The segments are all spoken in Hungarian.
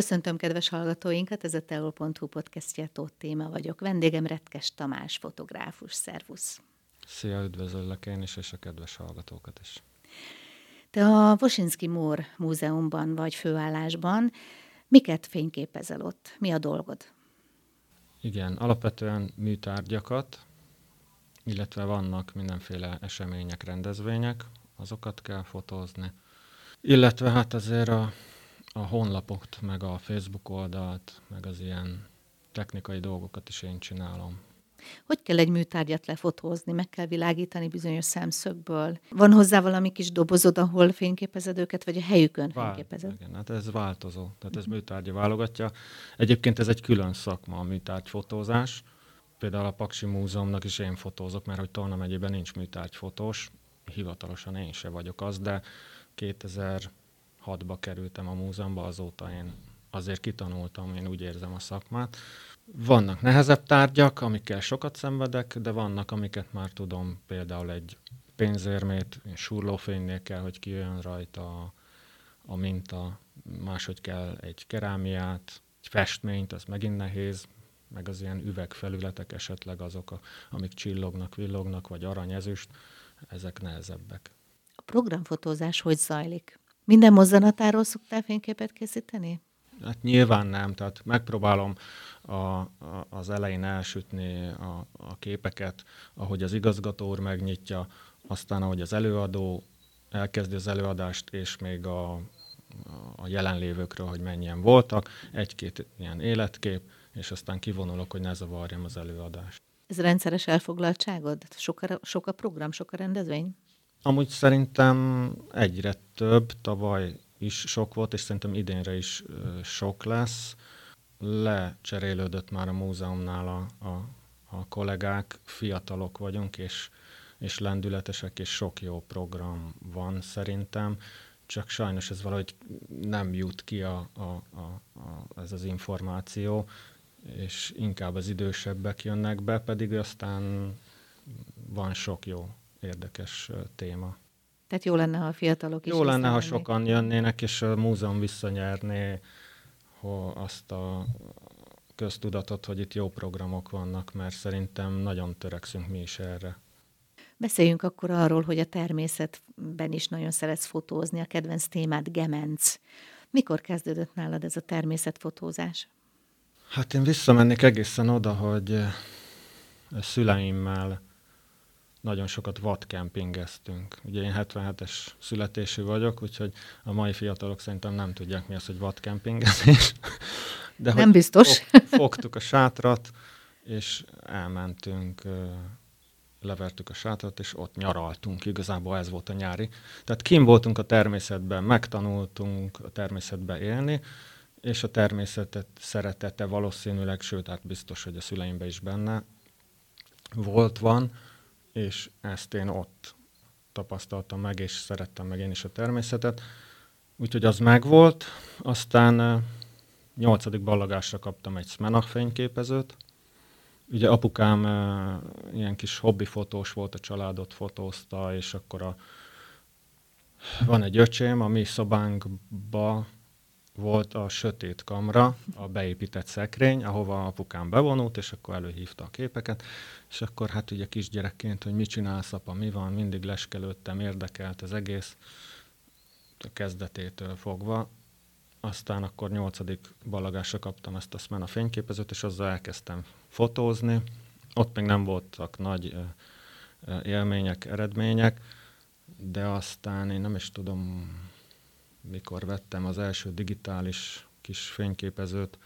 Köszöntöm kedves hallgatóinkat, ez a teol.hu podcastja, Tóth Téma vagyok. Vendégem Retkes Tamás, fotográfus. Szervusz! Szia, üdvözöllek én is, és a kedves hallgatókat is. Te a Vosinski Mór Múzeumban vagy főállásban. Miket fényképezel ott? Mi a dolgod? Igen, alapvetően műtárgyakat, illetve vannak mindenféle események, rendezvények, azokat kell fotózni. Illetve hát azért a, a honlapokt, meg a Facebook oldalt, meg az ilyen technikai dolgokat is én csinálom. Hogy kell egy műtárgyat lefotózni? Meg kell világítani bizonyos szemszögből? Van hozzá valami kis dobozod, ahol fényképezed őket, vagy a helyükön Vál, fényképezed? Igen, hát ez változó. Tehát ez műtárgya válogatja. Egyébként ez egy külön szakma, a műtárgyfotózás. Például a Paksi Múzeumnak is én fotózok, mert hogy Tolna megyében nincs műtárgyfotós. Hivatalosan én se vagyok az, de 2006-ba kerültem a múzeumba, azóta én azért kitanultam, én úgy érzem a szakmát. Vannak nehezebb tárgyak, amikkel sokat szenvedek, de vannak, amiket már tudom, például egy pénzérmét, surlófénynél kell, hogy kijöjjön rajta a, a minta, máshogy kell egy kerámiát, egy festményt, az megint nehéz, meg az ilyen üvegfelületek esetleg azok, a, amik csillognak, villognak, vagy aranyezüst, ezek nehezebbek. A programfotózás hogy zajlik? Minden mozzanatáról szoktál fényképet készíteni? Hát nyilván nem, tehát megpróbálom a, a, az elején elsütni a, a képeket, ahogy az igazgató úr megnyitja, aztán ahogy az előadó elkezdi az előadást, és még a, a jelenlévőkről, hogy mennyien voltak, egy-két ilyen életkép, és aztán kivonulok, hogy ne zavarjam az előadást. Ez rendszeres elfoglaltságod? Sok a, sok a program, sok a rendezvény? Amúgy szerintem egyre több, tavaly is sok volt, és szerintem idénre is sok lesz. Lecserélődött már a múzeumnál a, a, a kollégák, fiatalok vagyunk, és, és lendületesek, és sok jó program van szerintem, csak sajnos ez valahogy nem jut ki a, a, a, a, ez az információ, és inkább az idősebbek jönnek be, pedig aztán van sok jó, érdekes téma. Tehát jó lenne, ha a fiatalok is Jó lenne, ha sokan jönnének, és a múzeum visszanyerné azt a köztudatot, hogy itt jó programok vannak, mert szerintem nagyon törekszünk mi is erre. Beszéljünk akkor arról, hogy a természetben is nagyon szeretsz fotózni, a kedvenc témád gemenc. Mikor kezdődött nálad ez a természetfotózás? Hát én visszamennék egészen oda, hogy a szüleimmel nagyon sokat vadkempingeztünk. Ugye én 77-es születésű vagyok, úgyhogy a mai fiatalok szerintem nem tudják mi az, hogy vadkempingezés. De nem biztos. Fog, fogtuk a sátrat, és elmentünk, levertük a sátrat, és ott nyaraltunk. Igazából ez volt a nyári. Tehát kim voltunk a természetben, megtanultunk a természetben élni, és a természetet szeretete valószínűleg, sőt, hát biztos, hogy a szüleimben is benne volt, van, és ezt én ott tapasztaltam meg, és szerettem meg én is a természetet. Úgyhogy az megvolt, aztán nyolcadik ballagásra kaptam egy Smenach fényképezőt. Ugye apukám ilyen kis hobbifotós volt, a családot fotózta, és akkor a, van egy öcsém, a mi szobánkba volt a sötét kamra, a beépített szekrény, ahova apukám bevonult, és akkor előhívta a képeket, és akkor hát ugye kisgyerekként, hogy mit csinálsz, apa, mi van, mindig leskelődtem, érdekelt az egész, a kezdetétől fogva. Aztán akkor nyolcadik ballagásra kaptam ezt a a fényképezőt, és azzal elkezdtem fotózni. Ott még nem voltak nagy élmények, eredmények, de aztán én nem is tudom, mikor vettem az első digitális kis fényképezőt,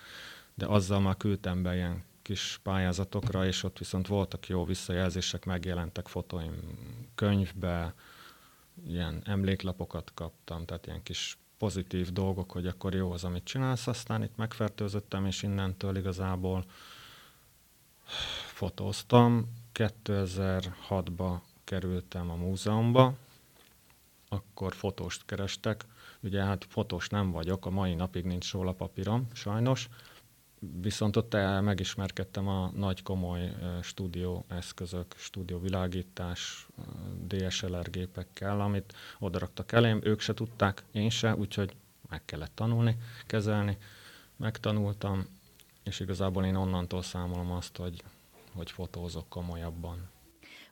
de azzal már küldtem be ilyen kis pályázatokra, és ott viszont voltak jó visszajelzések, megjelentek fotóim könyvbe, ilyen emléklapokat kaptam, tehát ilyen kis pozitív dolgok, hogy akkor jó az, amit csinálsz, aztán itt megfertőzöttem, és innentől igazából fotóztam. 2006-ba kerültem a múzeumba, akkor fotóst kerestek, Ugye hát fotós nem vagyok, a mai napig nincs róla papírom, sajnos. Viszont ott megismerkedtem a nagy komoly stúdió eszközök, stúdió világítás, DSLR gépekkel, amit odaraktak elém. Ők se tudták, én se, úgyhogy meg kellett tanulni, kezelni. megtanultam, és igazából én onnantól számolom azt, hogy, hogy fotózok komolyabban.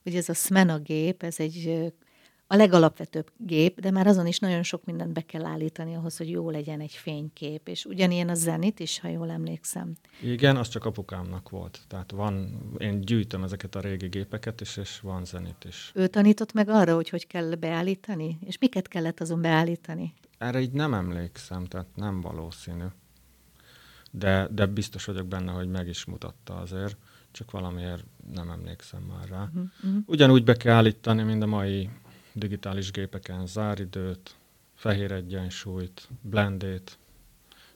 Ugye ez a Smena gép, ez egy a legalapvetőbb gép, de már azon is nagyon sok mindent be kell állítani ahhoz, hogy jó legyen egy fénykép. És ugyanilyen a Zenit is, ha jól emlékszem. Igen, az csak apukámnak volt. Tehát van, én gyűjtöm ezeket a régi gépeket is, és van Zenit is. Ő tanított meg arra, hogy hogy kell beállítani? És miket kellett azon beállítani? Erre így nem emlékszem, tehát nem valószínű. De, de biztos vagyok benne, hogy meg is mutatta azért, csak valamiért nem emlékszem már rá. Uh-huh. Ugyanúgy be kell állítani, mint a mai digitális gépeken záridőt, fehér egyensúlyt, blendét,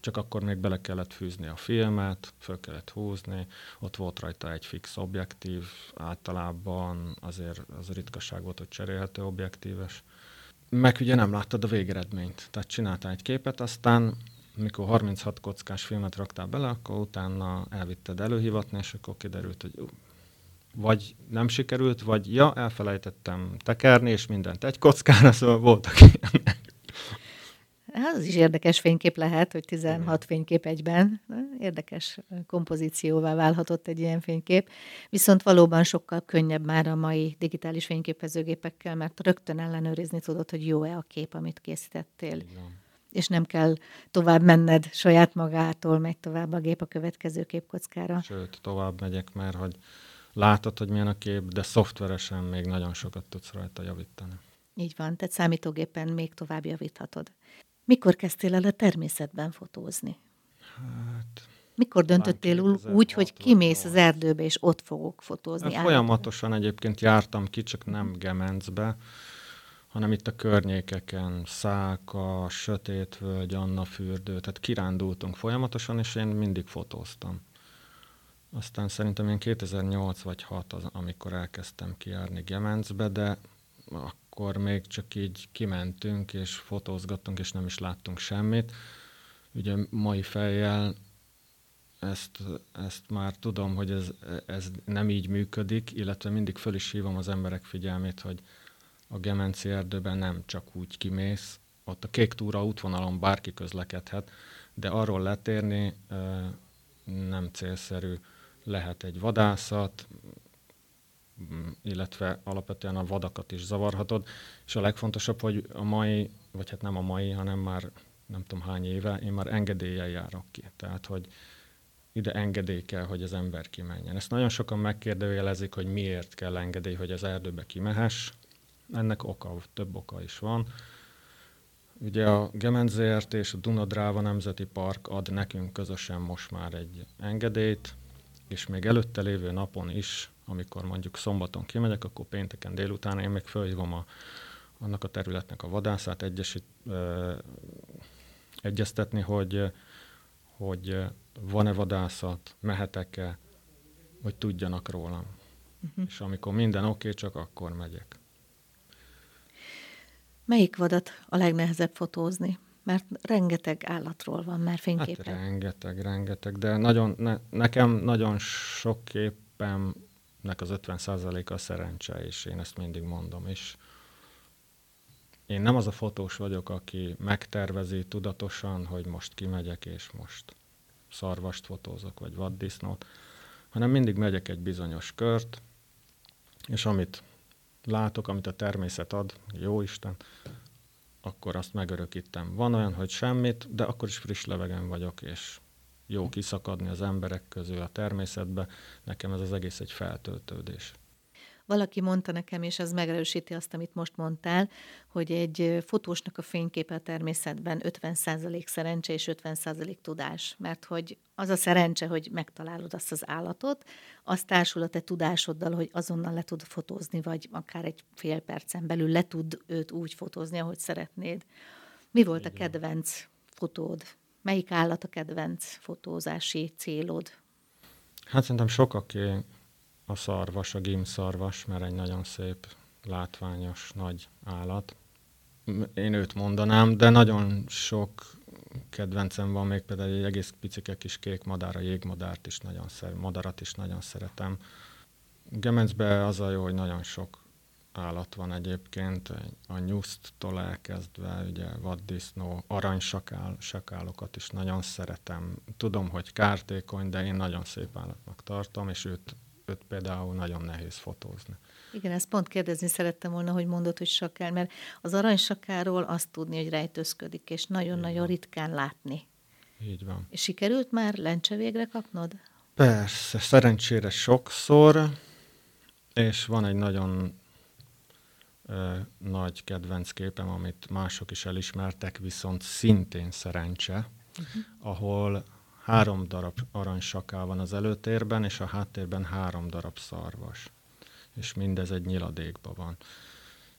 csak akkor még bele kellett fűzni a filmet, föl kellett húzni, ott volt rajta egy fix objektív, általában azért az ritkaság volt, hogy cserélhető objektíves. Meg ugye nem láttad a végeredményt, tehát csináltál egy képet, aztán mikor 36 kockás filmet raktál bele, akkor utána elvitted előhivatni, és akkor kiderült, hogy vagy nem sikerült, vagy ja, elfelejtettem tekerni, és mindent egy kockára, szóval voltak ilyenek. Az is érdekes fénykép lehet, hogy 16 Igen. fénykép egyben. Érdekes kompozícióvá válhatott egy ilyen fénykép. Viszont valóban sokkal könnyebb már a mai digitális fényképezőgépekkel, mert rögtön ellenőrizni tudod, hogy jó-e a kép, amit készítettél. Igen. És nem kell tovább menned saját magától, megy tovább a gép a következő képkockára. Sőt, tovább megyek, mert hogy látod, hogy milyen a kép, de szoftveresen még nagyon sokat tudsz rajta javítani. Így van, tehát számítógépen még tovább javíthatod. Mikor kezdtél el a természetben fotózni? Hát... Mikor döntöttél úgy, hogy kimész az erdőbe, és ott fogok fotózni? Hát folyamatosan egyébként jártam ki, csak nem Gemencbe, hanem itt a környékeken, Száka, Sötétvölgy, Anna fürdő, tehát kirándultunk folyamatosan, és én mindig fotóztam. Aztán szerintem én 2008 vagy 6 az, amikor elkezdtem kijárni Gemencbe, de akkor még csak így kimentünk, és fotózgattunk, és nem is láttunk semmit. Ugye mai fejjel ezt, ezt már tudom, hogy ez, ez nem így működik, illetve mindig föl is hívom az emberek figyelmét, hogy a Gemenci erdőben nem csak úgy kimész, ott a kék túra útvonalon bárki közlekedhet, de arról letérni nem célszerű lehet egy vadászat, illetve alapvetően a vadakat is zavarhatod, és a legfontosabb, hogy a mai, vagy hát nem a mai, hanem már nem tudom hány éve, én már engedéllyel járok ki. Tehát, hogy ide engedély kell, hogy az ember kimenjen. Ezt nagyon sokan megkérdőjelezik, hogy miért kell engedély, hogy az erdőbe kimehess. Ennek oka, több oka is van. Ugye a Gemenzért és a Dunadráva Nemzeti Park ad nekünk közösen most már egy engedélyt, és még előtte lévő napon is, amikor mondjuk szombaton kimegyek, akkor pénteken délután én még fölhívom a, annak a területnek a vadászát, egyesít, ö, egyeztetni, hogy, hogy van-e vadászat, mehetek-e, hogy tudjanak rólam. Uh-huh. És amikor minden oké, okay, csak akkor megyek. Melyik vadat a legnehezebb fotózni? Mert rengeteg állatról van már fényképen. Hát rengeteg, rengeteg, de nagyon, ne, nekem nagyon sok képemnek az 50%-a a szerencse, és én ezt mindig mondom, és én nem az a fotós vagyok, aki megtervezi tudatosan, hogy most kimegyek, és most szarvast fotózok, vagy vaddisznót, hanem mindig megyek egy bizonyos kört, és amit látok, amit a természet ad, jó Isten, akkor azt megörökítem. Van olyan, hogy semmit, de akkor is friss levegen vagyok, és jó kiszakadni az emberek közül a természetbe. Nekem ez az egész egy feltöltődés. Valaki mondta nekem, és ez megerősíti azt, amit most mondtál, hogy egy fotósnak a fényképe a természetben 50% szerencse és 50% tudás. Mert hogy az a szerencse, hogy megtalálod azt az állatot, az társul a te tudásoddal, hogy azonnal le tud fotózni, vagy akár egy fél percen belül le tud őt úgy fotózni, ahogy szeretnéd. Mi volt Igen. a kedvenc fotód? Melyik állat a kedvenc fotózási célod? Hát szerintem sok, aki a szarvas, a gimszarvas, mert egy nagyon szép, látványos, nagy állat. Én őt mondanám, de nagyon sok kedvencem van, még például egy egész picike kis kék madár, a jégmadárt is nagyon szeretem, madarat is nagyon szeretem. Gemencbe az a jó, hogy nagyon sok állat van egyébként, a nyuszttól elkezdve, ugye vaddisznó, aranysakál, sakálokat is nagyon szeretem. Tudom, hogy kártékony, de én nagyon szép állatnak tartom, és őt, őt például nagyon nehéz fotózni. Igen, ezt pont kérdezni szerettem volna, hogy mondod, hogy sakál, mert az aranysakáról azt tudni, hogy rejtőzködik, és nagyon-nagyon ritkán látni. Így van. És sikerült már lencse végre kapnod? Persze, szerencsére sokszor, és van egy nagyon ö, nagy kedvenc képem, amit mások is elismertek, viszont szintén szerencse, uh-huh. ahol három darab aranysakál van az előtérben, és a háttérben három darab szarvas. És mindez egy nyiladékban van.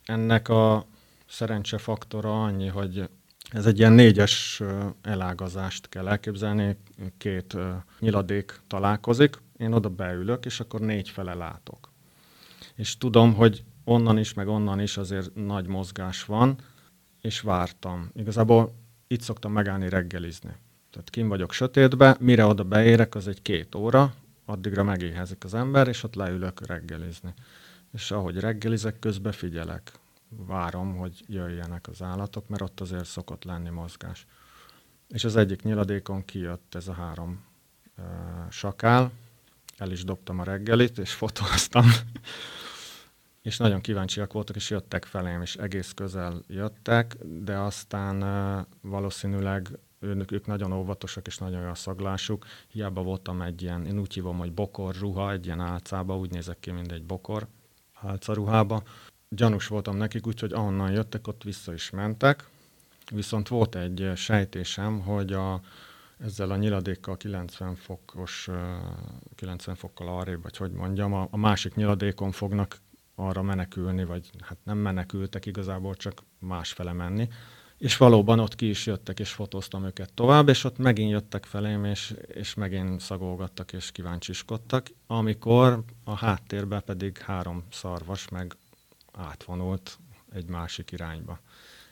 Ennek a szerencse faktora annyi, hogy ez egy ilyen négyes elágazást kell elképzelni, két nyiladék találkozik, én oda beülök, és akkor négy fele látok. És tudom, hogy onnan is, meg onnan is azért nagy mozgás van, és vártam. Igazából itt szoktam megállni reggelizni. Tehát kim vagyok sötétbe, mire oda beérek, az egy két óra, addigra megéhezik az ember, és ott leülök reggelizni. És ahogy reggelizek, közben figyelek várom, hogy jöjjenek az állatok, mert ott azért szokott lenni mozgás. És az egyik nyiladékon kijött ez a három uh, sakál, el is dobtam a reggelit, és fotóztam. és nagyon kíváncsiak voltak, és jöttek felém, és egész közel jöttek, de aztán uh, valószínűleg ők, ők nagyon óvatosak, és nagyon jó a szaglásuk. Hiába voltam egy ilyen, én úgy hívom, hogy bokor ruha, egy ilyen álcába, úgy nézek ki, mint egy bokor álcaruhába, gyanús voltam nekik, úgyhogy ahonnan jöttek, ott vissza is mentek. Viszont volt egy sejtésem, hogy a, ezzel a nyiladékkal 90 fokos, 90 fokkal arrébb, vagy hogy mondjam, a, a másik nyiladékon fognak arra menekülni, vagy hát nem menekültek igazából, csak másfele menni. És valóban ott ki is jöttek, és fotóztam őket tovább, és ott megint jöttek felém, és, és megint szagolgattak, és kíváncsiskodtak, amikor a háttérben pedig három szarvas, meg átvonult egy másik irányba.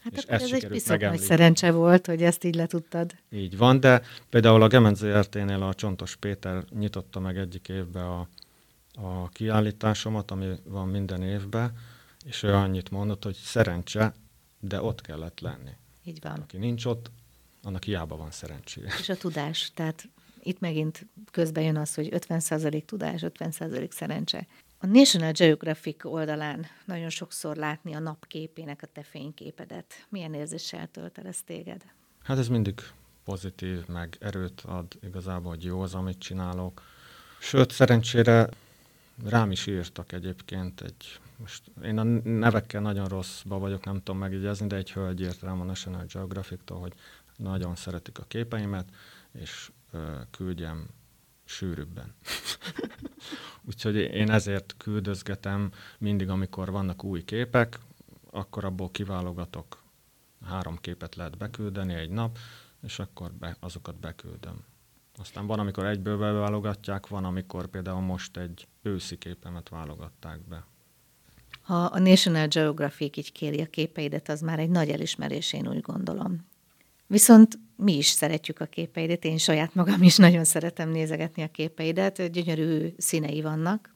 Hát és ez egy piszok nagy szerencse volt, hogy ezt így letudtad. Így van, de például a Gemenz ZRT-nél a Csontos Péter nyitotta meg egyik évbe a, a kiállításomat, ami van minden évben, és ő annyit mondott, hogy szerencse, de ott kellett lenni. Így van. Aki nincs ott, annak hiába van szerencséje. És a tudás, tehát itt megint közben jön az, hogy 50% tudás, 50% szerencse. A National Geographic oldalán nagyon sokszor látni a napképének a te fényképedet. Milyen érzéssel tölt el ez téged? Hát ez mindig pozitív, meg erőt ad igazából, hogy jó az, amit csinálok. Sőt, szerencsére rám is írtak egyébként egy, most én a nevekkel nagyon rosszba vagyok, nem tudom megjegyezni, de egy hölgy írt rám a National Geographic-tól, hogy nagyon szeretik a képeimet, és ö, küldjem sűrűbben. Úgyhogy én ezért küldözgetem mindig, amikor vannak új képek, akkor abból kiválogatok. Három képet lehet beküldeni egy nap, és akkor be, azokat beküldöm. Aztán van, amikor egyből beválogatják, van, amikor például most egy őszi képemet válogatták be. Ha a National Geographic így kéri a képeidet, az már egy nagy elismerés, én úgy gondolom. Viszont mi is szeretjük a képeidet, én saját magam is nagyon szeretem nézegetni a képeidet, gyönyörű színei vannak,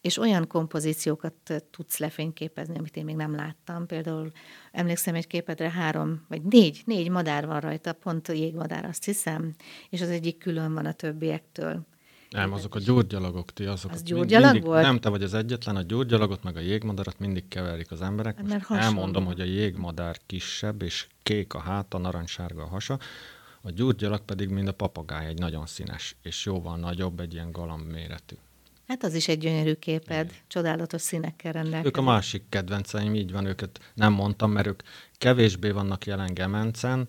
és olyan kompozíciókat tudsz lefényképezni, amit én még nem láttam. Például emlékszem egy képedre három, vagy négy, négy madár van rajta, pont jégmadár azt hiszem, és az egyik külön van a többiektől. Nem, azok a gyurgyalagok, ti azok. Az gyurgyalag mindig, volt? Nem, te vagy az egyetlen, a gyurgyalagot meg a jégmadarat mindig keverik az emberek. Most elmondom, hogy a jégmadár kisebb, és kék a háta, narancssárga a hasa, a gyurgyalag pedig mind a papagáj, egy nagyon színes, és jóval nagyobb, egy ilyen galamb méretű. Hát az is egy gyönyörű képed, Igen. csodálatos színekkel rendelkezik. Ők a másik kedvenceim, így van, őket nem mondtam, mert ők kevésbé vannak jelen Gemencen,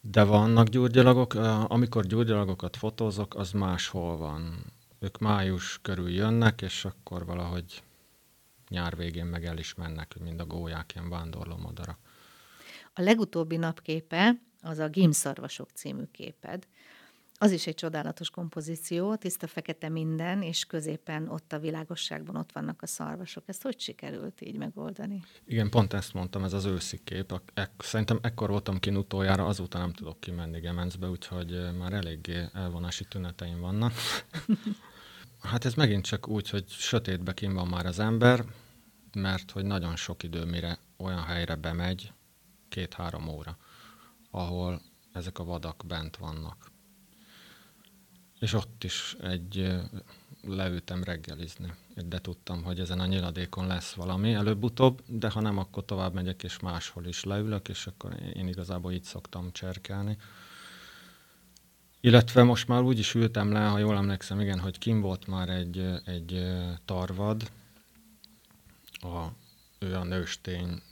de vannak gyurgyalagok, amikor gyurgyalagokat fotózok, az máshol van. Ők május körül jönnek, és akkor valahogy nyár végén meg el is mennek, mint a gólyák, ilyen vándorló madarak. A legutóbbi napképe az a Gimszarvasok című képed, az is egy csodálatos kompozíció, tiszta fekete minden, és középen ott a világosságban ott vannak a szarvasok. Ezt hogy sikerült így megoldani? Igen, pont ezt mondtam, ez az őszi kép. Szerintem ekkor voltam kin utoljára, azóta nem tudok kimenni Gemencbe, úgyhogy már eléggé elvonási tüneteim vannak. hát ez megint csak úgy, hogy sötétbe kim van már az ember, mert hogy nagyon sok idő, mire olyan helyre bemegy, két-három óra, ahol ezek a vadak bent vannak. És ott is egy leültem reggelizni, de tudtam, hogy ezen a nyiladékon lesz valami előbb-utóbb, de ha nem, akkor tovább megyek, és máshol is leülök, és akkor én igazából így szoktam cserkelni. Illetve most már úgy is ültem le, ha jól emlékszem, igen, hogy kim volt már egy, egy tarvad, a, ő a nőstény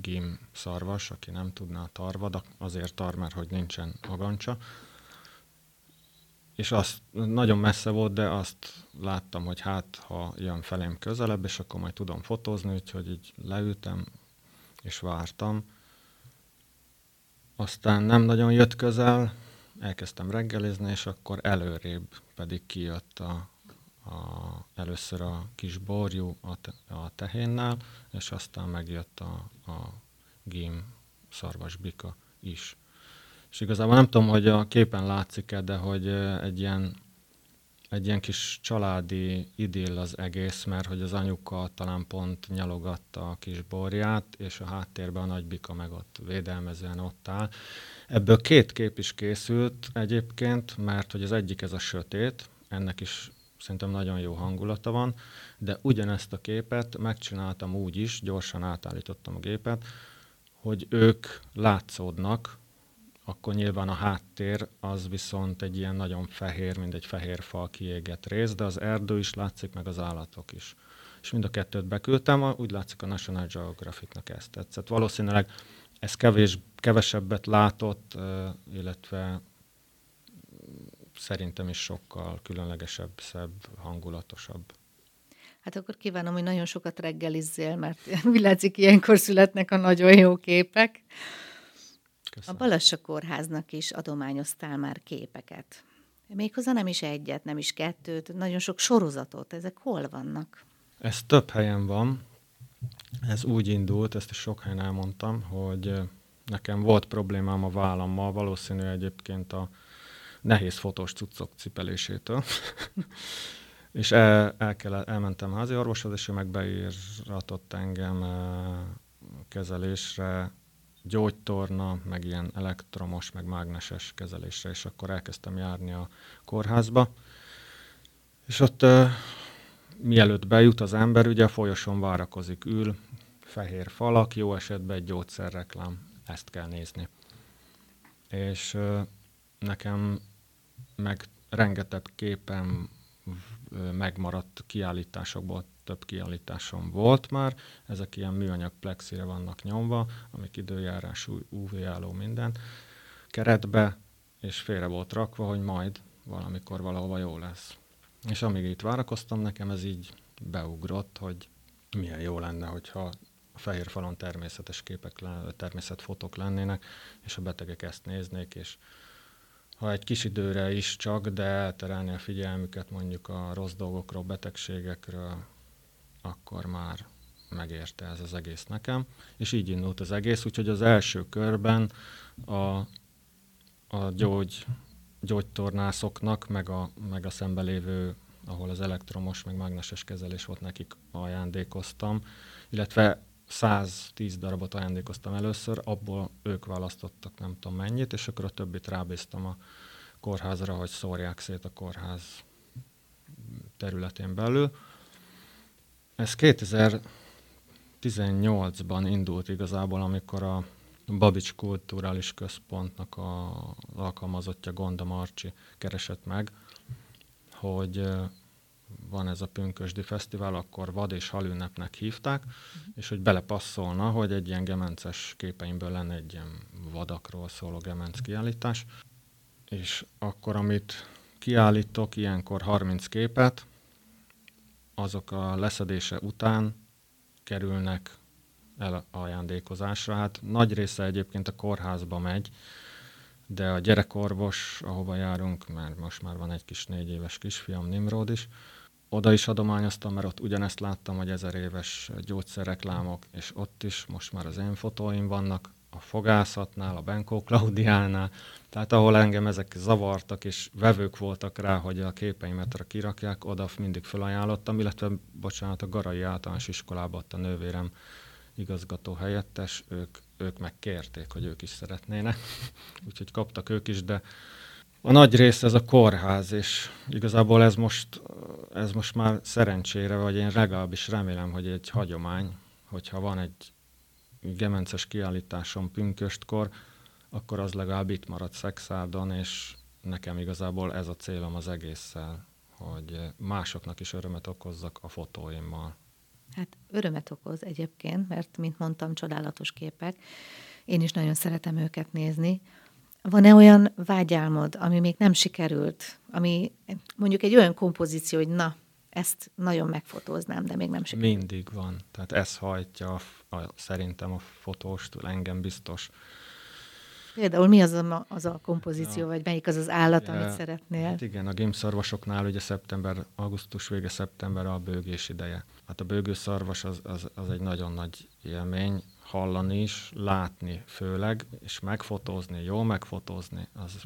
gim szarvas, aki nem tudná a tarvad, azért tar, mert hogy nincsen agancsa. És azt nagyon messze volt, de azt láttam, hogy hát, ha jön felém közelebb, és akkor majd tudom fotózni, úgyhogy így leültem, és vártam. Aztán nem nagyon jött közel, elkezdtem reggelizni, és akkor előrébb pedig kijött a, a, először a kis borjú a, te, a tehénnál, és aztán megjött a, a gím szarvasbika is. És igazából nem tudom, hogy a képen látszik-e, de hogy egy ilyen, egy ilyen kis családi idill az egész, mert hogy az anyuka talán pont nyalogatta a kis borját, és a háttérben a nagybika meg ott védelmezően ott áll. Ebből két kép is készült egyébként, mert hogy az egyik ez a sötét, ennek is szerintem nagyon jó hangulata van, de ugyanezt a képet megcsináltam úgy is, gyorsan átállítottam a gépet, hogy ők látszódnak, akkor nyilván a háttér az viszont egy ilyen nagyon fehér, mint egy fehér fal kiégett rész, de az erdő is látszik, meg az állatok is. És mind a kettőt beküldtem, úgy látszik a National Geographic-nak ezt tetszett. Valószínűleg ez kevés, kevesebbet látott, illetve szerintem is sokkal különlegesebb, szebb, hangulatosabb. Hát akkor kívánom, hogy nagyon sokat reggelizzél, mert úgy látszik, ilyenkor születnek a nagyon jó képek. Köszönöm. A Balassa Kórháznak is adományoztál már képeket. Méghozzá nem is egyet, nem is kettőt, nagyon sok sorozatot. Ezek hol vannak? Ez több helyen van. Ez úgy indult, ezt is sok helyen elmondtam, hogy nekem volt problémám a vállammal, valószínű egyébként a nehéz fotós cuccok cipelésétől. és el, el kell, elmentem házi orvoshoz, és ő meg beíratott engem kezelésre, gyógytorna, meg ilyen elektromos, meg mágneses kezelésre, és akkor elkezdtem járni a kórházba. És ott mielőtt bejut az ember, ugye a folyoson várakozik, ül, fehér falak, jó esetben egy gyógyszerreklám, ezt kell nézni. És nekem meg rengeteg képen megmaradt kiállításokból, több kiállításom volt már, ezek ilyen műanyag plexire vannak nyomva, amik időjárású, UV-álló minden, keretbe, és félre volt rakva, hogy majd valamikor valahova jó lesz. És amíg itt várakoztam, nekem ez így beugrott, hogy milyen jó lenne, hogyha a fehér falon természetes képek, természetfotók lennének, és a betegek ezt néznék, és ha egy kis időre is csak, de elterelni a figyelmüket mondjuk a rossz dolgokról, betegségekről, akkor már megérte ez az egész nekem. És így indult az egész, úgyhogy az első körben a, a gyógy, gyógytornászoknak, meg a, meg a szembelévő, ahol az elektromos, meg mágneses kezelés volt, nekik ajándékoztam, illetve 110 darabot ajándékoztam először, abból ők választottak nem tudom mennyit, és akkor a többit rábíztam a kórházra, hogy szórják szét a kórház területén belül. Ez 2018-ban indult igazából, amikor a Babics Kulturális Központnak a alkalmazottja Gonda Marcsi keresett meg, hogy van ez a Pünkösdi Fesztivál, akkor vad és halünnepnek hívták, uh-huh. és hogy belepasszolna, hogy egy ilyen gemences képeimből lenne egy ilyen vadakról szóló gemenc kiállítás. És akkor, amit kiállítok, ilyenkor 30 képet, azok a leszedése után kerülnek el ajándékozásra. Hát nagy része egyébként a kórházba megy, de a gyerekorvos, ahova járunk, mert most már van egy kis négy éves kisfiam, Nimrod is, oda is adományoztam, mert ott ugyanezt láttam, hogy ezer éves gyógyszerreklámok, és ott is most már az én fotóim vannak, a fogászatnál, a Benkó Klaudiánál, tehát ahol engem ezek zavartak, és vevők voltak rá, hogy a képeimet kirakják, oda mindig felajánlottam, illetve, bocsánat, a Garai általános iskolában ott a nővérem igazgató helyettes, ők, ők megkérték, hogy ők is szeretnének, úgyhogy kaptak ők is, de a nagy része ez a kórház, és igazából ez most, ez most már szerencsére, vagy én legalábbis remélem, hogy egy hagyomány, hogyha van egy gemences kiállításom pünköstkor, akkor az legalább itt marad Szexádon, és nekem igazából ez a célom az egésszel, hogy másoknak is örömet okozzak a fotóimmal. Hát örömet okoz egyébként, mert, mint mondtam, csodálatos képek. Én is nagyon szeretem őket nézni. Van-e olyan vágyálmod, ami még nem sikerült, ami mondjuk egy olyan kompozíció, hogy na, ezt nagyon megfotóznám, de még nem sikerült? Mindig van. Tehát ez hajtja a, a, szerintem a fotóst, engem biztos. Például mi az a, az a kompozíció, ja. vagy melyik az az állat, ja, amit szeretnél? Hát igen, a gimszarvasoknál ugye szeptember, augusztus vége, szeptember a bőgés ideje. Hát a bőgőszarvas az, az, az egy nagyon nagy élmény, hallani is, látni főleg, és megfotózni, jó megfotózni, az,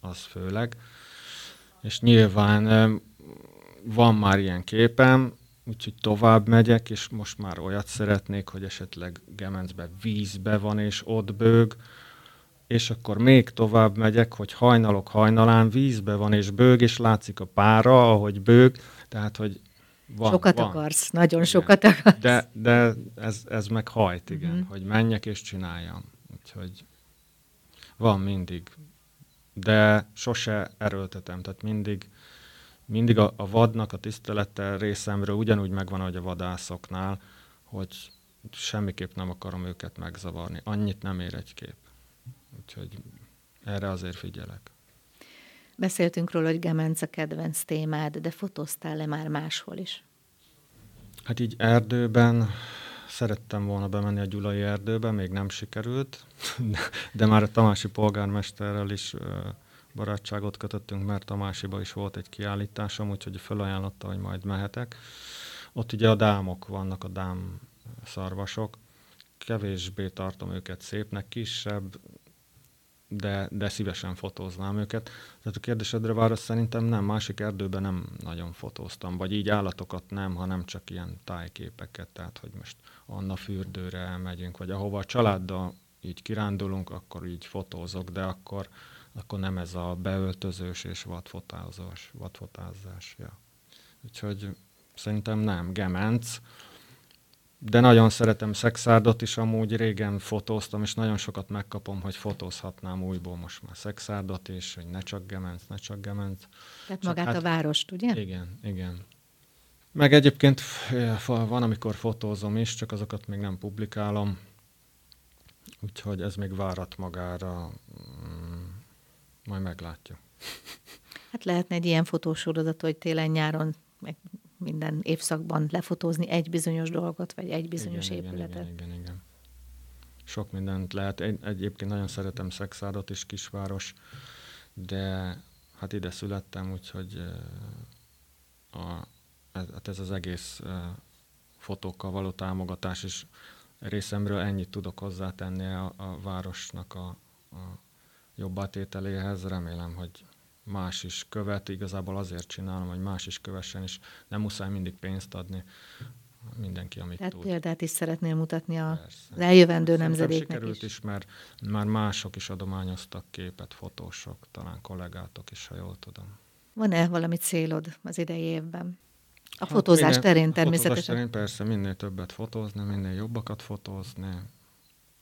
az főleg. És nyilván van már ilyen képem, úgyhogy tovább megyek, és most már olyat szeretnék, hogy esetleg Gemencbe vízbe van, és ott bőg, és akkor még tovább megyek, hogy hajnalok hajnalán vízbe van, és bőg, és látszik a pára, ahogy bőg, tehát, hogy van, sokat van. akarsz, nagyon igen. sokat akarsz. De, de ez, ez meg hajt, igen, uh-huh. hogy menjek és csináljam. Úgyhogy van mindig. De sose erőltetem, tehát mindig, mindig a, a vadnak a tisztelete részemről ugyanúgy megvan, ahogy a vadászoknál, hogy semmiképp nem akarom őket megzavarni. Annyit nem ér egy kép. Úgyhogy erre azért figyelek. Beszéltünk róla, hogy Gemenc a kedvenc témád, de fotóztál-e már máshol is? Hát így erdőben szerettem volna bemenni a Gyulai erdőbe, még nem sikerült, de már a Tamási polgármesterrel is barátságot kötöttünk, mert Tamásiba is volt egy kiállításom, úgyhogy felajánlotta, hogy majd mehetek. Ott ugye a dámok vannak, a dám szarvasok. Kevésbé tartom őket szépnek, kisebb, de, de szívesen fotóznám őket. Tehát a kérdésedre válasz szerintem nem, másik erdőben nem nagyon fotóztam, vagy így állatokat nem, hanem csak ilyen tájképeket, tehát hogy most Anna fürdőre elmegyünk, vagy ahova a családdal így kirándulunk, akkor így fotózok, de akkor, akkor nem ez a beöltözős és vadfotázás, vadfotázás. Ja. Úgyhogy szerintem nem, gemenc, de nagyon szeretem szexárdot is, amúgy régen fotóztam, és nagyon sokat megkapom, hogy fotózhatnám újból most már szexárdot is, hogy ne csak gemenc, ne csak gemenc. Tehát csak magát hát, a várost, ugye? Igen, igen. Meg egyébként van, amikor fotózom is, csak azokat még nem publikálom, úgyhogy ez még várat magára, mm, majd meglátjuk. Hát lehetne egy ilyen fotósorozat, hogy télen-nyáron meg minden évszakban lefotózni egy bizonyos dolgot, vagy egy bizonyos igen, épületet. Igen, igen, igen. Sok mindent lehet. Egy, egyébként nagyon szeretem Szexádot is, kisváros, de hát ide születtem, úgyhogy a, hát ez az egész fotókkal való támogatás is részemről ennyit tudok hozzátenni a, a városnak a, a jobb átételéhez. Remélem, hogy más is követ, igazából azért csinálom, hogy más is kövessen, és nem muszáj mindig pénzt adni mindenki, amit Tehát tud. példát is szeretnél mutatni a, az eljövendő nemzedéknek sikerült is. is, mert már mások is adományoztak képet, fotósok, talán kollégátok is, ha jól tudom. Van-e valami célod az idei évben? A hát fotózás minél, terén természetesen. A fotózás terén persze minél többet fotózni, minél jobbakat fotózni.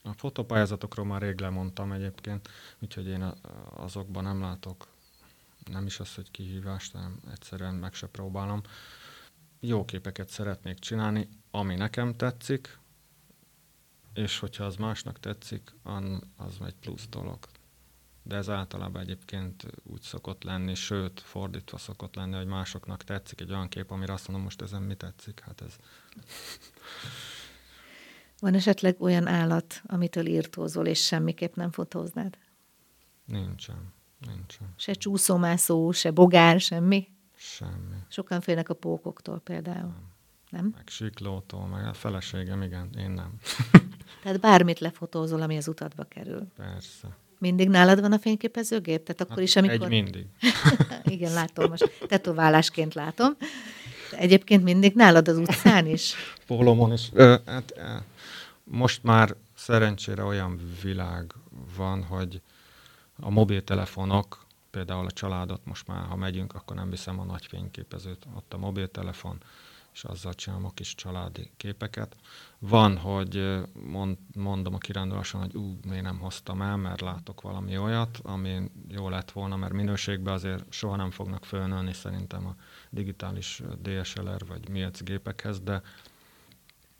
A fotópályázatokról már rég lemondtam egyébként, úgyhogy én azokban nem látok nem is az, hogy kihívást, hanem egyszerűen meg se próbálom. Jó képeket szeretnék csinálni, ami nekem tetszik, és hogyha az másnak tetszik, az egy plusz dolog. De ez általában egyébként úgy szokott lenni, sőt, fordítva szokott lenni, hogy másoknak tetszik egy olyan kép, amire azt mondom, most ezen mi tetszik, hát ez... Van esetleg olyan állat, amitől írtózol, és semmiképp nem fotóznád? Nincsen. Nincsen. Se csúszómászó, se bogár, semmi? Semmi. Sokan félnek a pókoktól például. Nem? nem? Meg siklótól, meg a feleségem, igen, én nem. Tehát bármit lefotózol, ami az utadba kerül. Persze. Mindig nálad van a fényképezőgép? Tehát akkor Hát is, amikor... Egy mindig. Igen, látom most. Tetoválásként látom. Egyébként mindig nálad az utcán is? Pólomon is. Ö, hát, most már szerencsére olyan világ van, hogy a mobiltelefonok, például a családot most már, ha megyünk, akkor nem viszem a nagy fényképezőt, ott a mobiltelefon, és azzal csinálom a kis családi képeket. Van, hogy mond, mondom a kiránduláson, hogy ú, miért nem hoztam el, mert látok valami olyat, ami jó lett volna, mert minőségben azért soha nem fognak fölnőni szerintem a digitális DSLR vagy MIEC gépekhez, de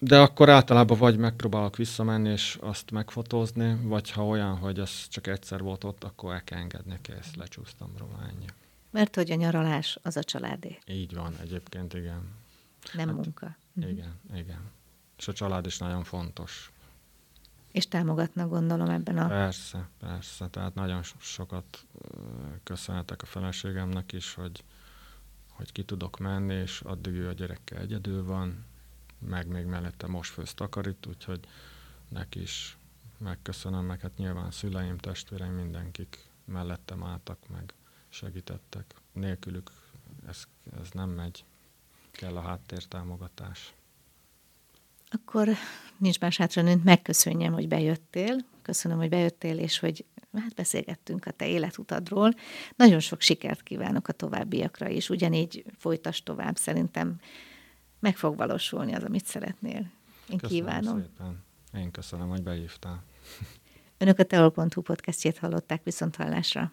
de akkor általában vagy megpróbálok visszamenni és azt megfotózni, vagy ha olyan, hogy ez csak egyszer volt ott, akkor el kell engedni, kész, lecsúsztam róla, ennyi. Mert hogy a nyaralás az a családé, Így van, egyébként igen. Nem Hát, munka. Igen, igen. És a család is nagyon fontos. És támogatnak gondolom ebben a... Persze, persze. Tehát nagyon so- sokat köszönhetek a feleségemnek is, hogy, hogy ki tudok menni, és addig ő a gyerekkel egyedül van, meg még mellette most főz takarít, úgyhogy neki is megköszönöm, meg hát nyilván szüleim, testvéreim, mindenkik mellettem álltak, meg segítettek. Nélkülük ez, ez nem megy. Kell a háttértámogatás. Akkor nincs más hátra, mint megköszönjem, hogy bejöttél. Köszönöm, hogy bejöttél, és hogy hát beszélgettünk a te életutadról. Nagyon sok sikert kívánok a továbbiakra is. Ugyanígy folytas tovább, szerintem meg fog valósulni az, amit szeretnél. Én Köszönöm kívánom. szépen. Én köszönöm, hogy behívtál. Önök a teol.hu podcastjét hallották viszont hallásra.